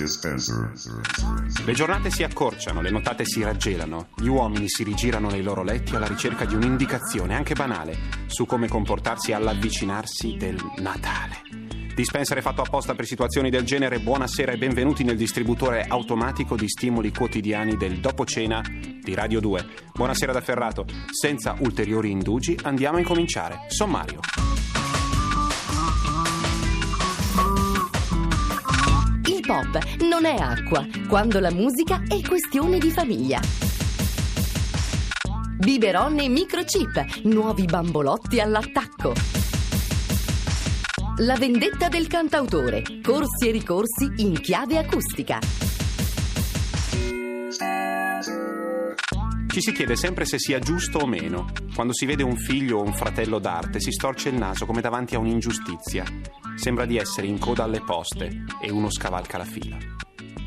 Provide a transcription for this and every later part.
Dispenser. Le giornate si accorciano, le nottate si raggelano, gli uomini si rigirano nei loro letti alla ricerca di un'indicazione, anche banale, su come comportarsi all'avvicinarsi del Natale. Dispenser è fatto apposta per situazioni del genere. Buonasera e benvenuti nel distributore automatico di stimoli quotidiani del dopo cena di Radio 2. Buonasera da Ferrato. Senza ulteriori indugi andiamo a incominciare. Sommario. Pop non è acqua, quando la musica è questione di famiglia. Biberon e microchip, nuovi bambolotti all'attacco. La vendetta del cantautore, corsi e ricorsi in chiave acustica. Ci si chiede sempre se sia giusto o meno. Quando si vede un figlio o un fratello d'arte si storce il naso come davanti a un'ingiustizia. Sembra di essere in coda alle poste e uno scavalca la fila.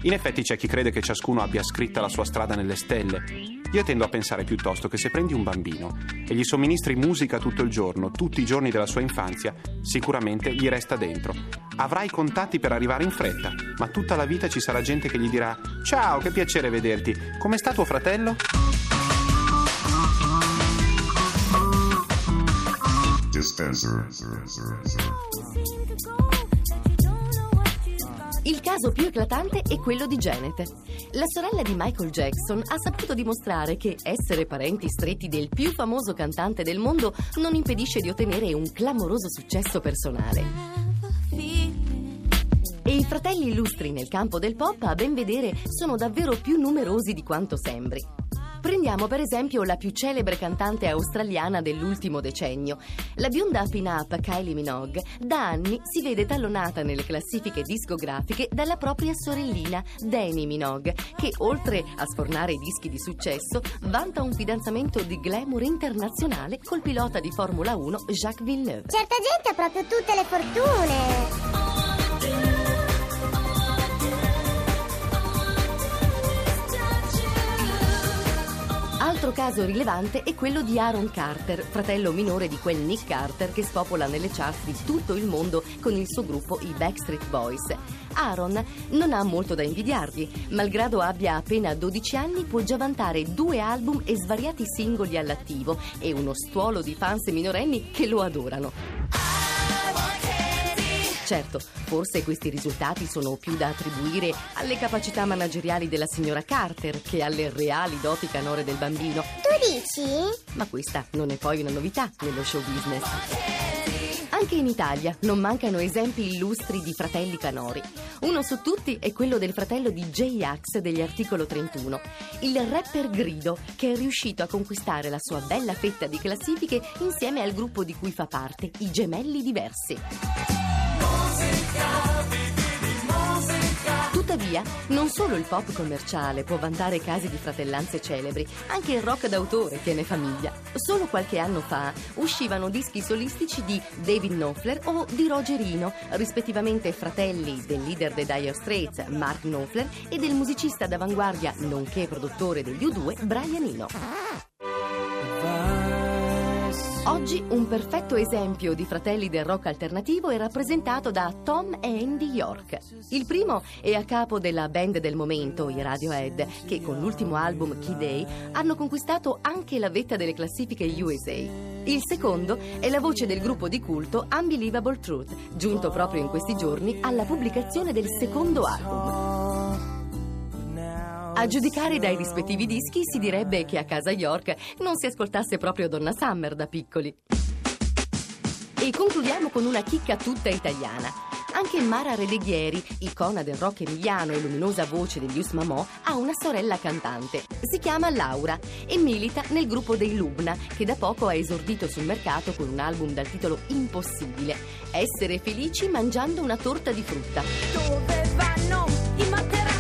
In effetti c'è chi crede che ciascuno abbia scritta la sua strada nelle stelle. Io tendo a pensare piuttosto che se prendi un bambino e gli somministri musica tutto il giorno, tutti i giorni della sua infanzia, sicuramente gli resta dentro. Avrai contatti per arrivare in fretta, ma tutta la vita ci sarà gente che gli dirà Ciao, che piacere vederti. Come sta tuo fratello? Dispenser. Il caso più eclatante è quello di Janet. La sorella di Michael Jackson ha saputo dimostrare che essere parenti stretti del più famoso cantante del mondo non impedisce di ottenere un clamoroso successo personale. E i fratelli illustri nel campo del pop, a ben vedere, sono davvero più numerosi di quanto sembri. Prendiamo per esempio la più celebre cantante australiana dell'ultimo decennio. La bionda pin-up Kylie Minogue da anni si vede tallonata nelle classifiche discografiche dalla propria sorellina Dani Minogue, che oltre a sfornare dischi di successo, vanta un fidanzamento di glamour internazionale col pilota di Formula 1 Jacques Villeneuve. Certa gente ha proprio tutte le fortune. Altro caso rilevante è quello di Aaron Carter, fratello minore di quel Nick Carter che spopola nelle charts di tutto il mondo con il suo gruppo i Backstreet Boys. Aaron non ha molto da invidiargli, malgrado abbia appena 12 anni può già vantare due album e svariati singoli all'attivo e uno stuolo di fans minorenni che lo adorano. Certo, forse questi risultati sono più da attribuire alle capacità manageriali della signora Carter che alle reali doti canore del bambino. Tu dici? Ma questa non è poi una novità nello show business. Anche in Italia non mancano esempi illustri di fratelli canori. Uno su tutti è quello del fratello di J-Ax degli Articolo 31, il rapper Grido, che è riuscito a conquistare la sua bella fetta di classifiche insieme al gruppo di cui fa parte, i Gemelli Diversi. Tuttavia, non solo il pop commerciale può vantare casi di fratellanze celebri, anche il rock d'autore tiene famiglia. Solo qualche anno fa uscivano dischi solistici di David Knopfler o di Rogerino, rispettivamente fratelli del leader dei Dire Straits, Mark Knopfler, e del musicista d'avanguardia, nonché produttore degli U2, Brian Eno. Oggi un perfetto esempio di fratelli del rock alternativo è rappresentato da Tom e Andy York. Il primo è a capo della band del momento, i Radiohead, che con l'ultimo album Key Day hanno conquistato anche la vetta delle classifiche USA. Il secondo è la voce del gruppo di culto Unbelievable Truth, giunto proprio in questi giorni alla pubblicazione del secondo album. A giudicare dai rispettivi dischi si direbbe che a casa York non si ascoltasse proprio Donna Summer da piccoli. E concludiamo con una chicca tutta italiana. Anche Mara Redeghieri, icona del rock emiliano e luminosa voce degli Us Mamò, ha una sorella cantante. Si chiama Laura e milita nel gruppo dei Lubna, che da poco ha esordito sul mercato con un album dal titolo Impossibile. Essere felici mangiando una torta di frutta. Dove vanno i materassi?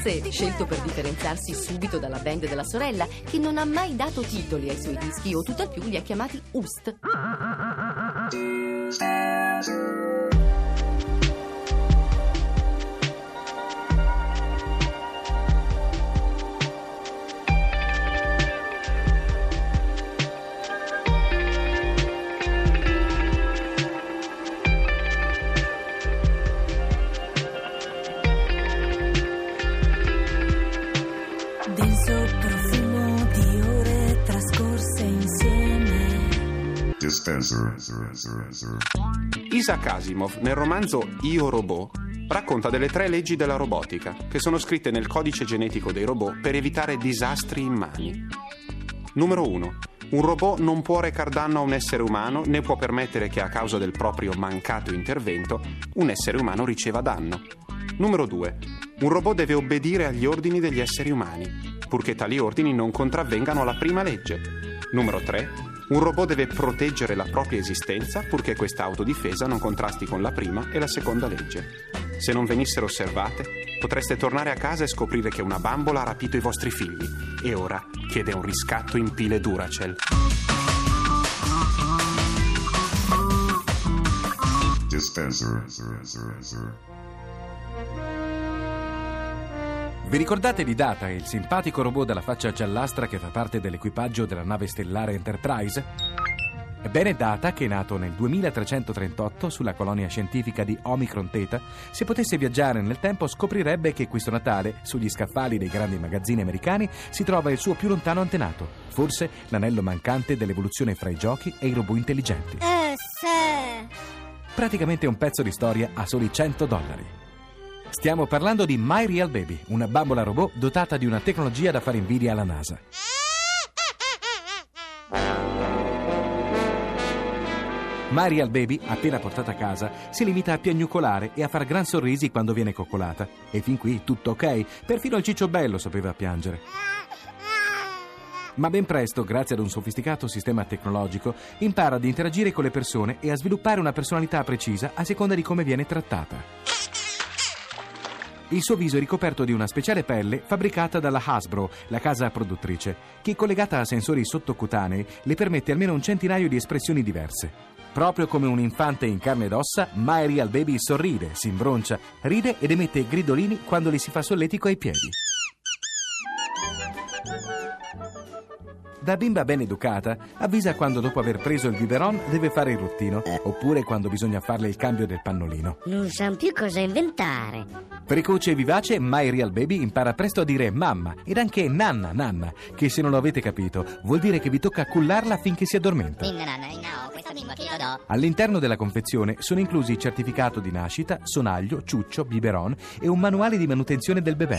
Forse scelto per differenziarsi subito dalla band della sorella, che non ha mai dato titoli ai suoi dischi o tutt'al più li ha chiamati Ust. Isaac Asimov, nel romanzo Io Robot, racconta delle tre leggi della robotica, che sono scritte nel codice genetico dei robot per evitare disastri immani. Numero 1. Un robot non può recar danno a un essere umano né può permettere che a causa del proprio mancato intervento un essere umano riceva danno. Numero 2. Un robot deve obbedire agli ordini degli esseri umani, purché tali ordini non contravvengano alla prima legge. Numero 3. Un robot deve proteggere la propria esistenza purché questa autodifesa non contrasti con la prima e la seconda legge. Se non venissero osservate, potreste tornare a casa e scoprire che una bambola ha rapito i vostri figli e ora chiede un riscatto in pile Duracell. Dispenser. Vi ricordate di Data, il simpatico robot dalla faccia giallastra che fa parte dell'equipaggio della nave stellare Enterprise? Ebbene, Data, che è nato nel 2338 sulla colonia scientifica di Omicron Theta, se potesse viaggiare nel tempo scoprirebbe che questo Natale, sugli scaffali dei grandi magazzini americani, si trova il suo più lontano antenato, forse l'anello mancante dell'evoluzione fra i giochi e i robot intelligenti. Eh, sì. Praticamente un pezzo di storia a soli 100 dollari. Stiamo parlando di My Real Baby, una bambola robot dotata di una tecnologia da fare invidia alla NASA. My Real Baby, appena portata a casa, si limita a piagnucolare e a far gran sorrisi quando viene coccolata. E fin qui tutto ok, perfino il ciccio bello sapeva piangere. Ma ben presto, grazie ad un sofisticato sistema tecnologico, impara ad interagire con le persone e a sviluppare una personalità precisa a seconda di come viene trattata. Il suo viso è ricoperto di una speciale pelle fabbricata dalla Hasbro, la casa produttrice, che collegata a sensori sottocutanei le permette almeno un centinaio di espressioni diverse. Proprio come un infante in carne ed ossa, My Real Baby sorride, si imbroncia, ride ed emette gridolini quando le si fa solletico ai piedi. Da bimba ben educata, avvisa quando dopo aver preso il biberon deve fare il ruttino, oppure quando bisogna farle il cambio del pannolino. Non sanno più cosa inventare. Precoce e vivace, My Real Baby impara presto a dire mamma ed anche nanna, nanna, che se non lo avete capito vuol dire che vi tocca cullarla finché si addormenta. Ninna, nanna, no, questa bimba che io do. All'interno della confezione sono inclusi certificato di nascita, sonaglio, ciuccio, biberon e un manuale di manutenzione del bebè.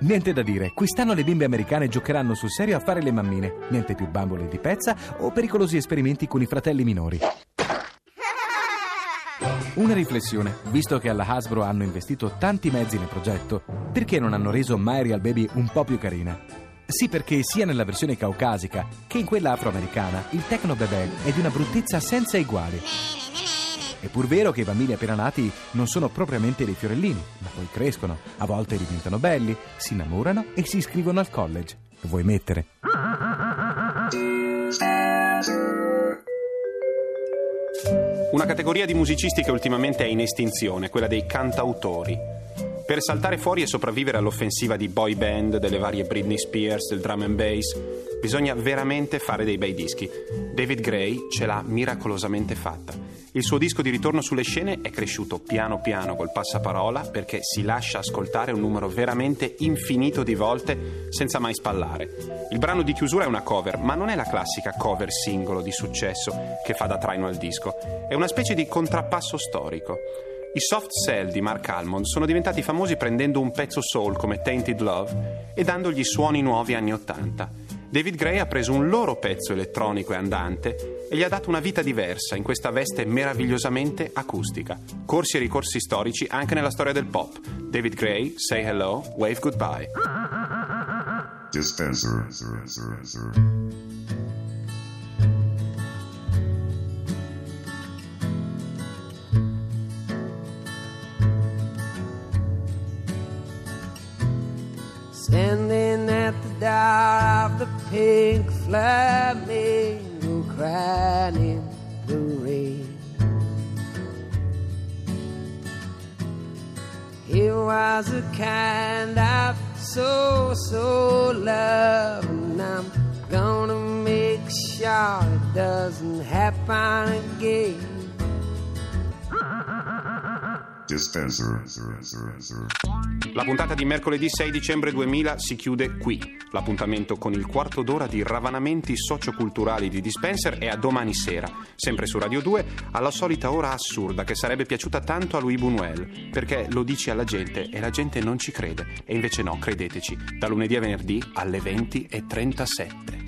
Niente da dire, quest'anno le bimbe americane giocheranno sul serio a fare le mammine. Niente più bambole di pezza o pericolosi esperimenti con i fratelli minori. Una riflessione, visto che alla Hasbro hanno investito tanti mezzi nel progetto, perché non hanno reso My Real Baby un po' più carina? Sì, perché sia nella versione caucasica che in quella afroamericana il Tecno Bebè è di una bruttezza senza eguali. È pur vero che i bambini appena nati non sono propriamente dei fiorellini, ma poi crescono, a volte diventano belli, si innamorano e si iscrivono al college. Vuoi mettere? Una categoria di musicisti che ultimamente è in estinzione, quella dei cantautori. Per saltare fuori e sopravvivere all'offensiva di boy band, delle varie Britney Spears, del drum and bass, bisogna veramente fare dei bei dischi. David Gray ce l'ha miracolosamente fatta. Il suo disco di ritorno sulle scene è cresciuto piano piano col passaparola perché si lascia ascoltare un numero veramente infinito di volte senza mai spallare. Il brano di chiusura è una cover, ma non è la classica cover singolo di successo che fa da traino al disco. È una specie di contrappasso storico. I soft cell di Mark Almond sono diventati famosi prendendo un pezzo soul come Tainted Love e dandogli suoni nuovi anni Ottanta. David Gray ha preso un loro pezzo elettronico e andante e gli ha dato una vita diversa in questa veste meravigliosamente acustica. Corsi e ricorsi storici anche nella storia del pop. David Gray, Say Hello, Wave Goodbye. Dispenser. Pink flamingo crying in the rain. It was a kind of so, so love, and I'm gonna make sure it doesn't happen again. Dispenser. La puntata di mercoledì 6 dicembre 2000 si chiude qui. L'appuntamento con il quarto d'ora di ravanamenti socioculturali di Dispenser è a domani sera, sempre su Radio 2, alla solita ora assurda che sarebbe piaciuta tanto a Louis Buñuel, perché lo dici alla gente e la gente non ci crede. E invece no, credeteci, da lunedì a venerdì alle 20.37.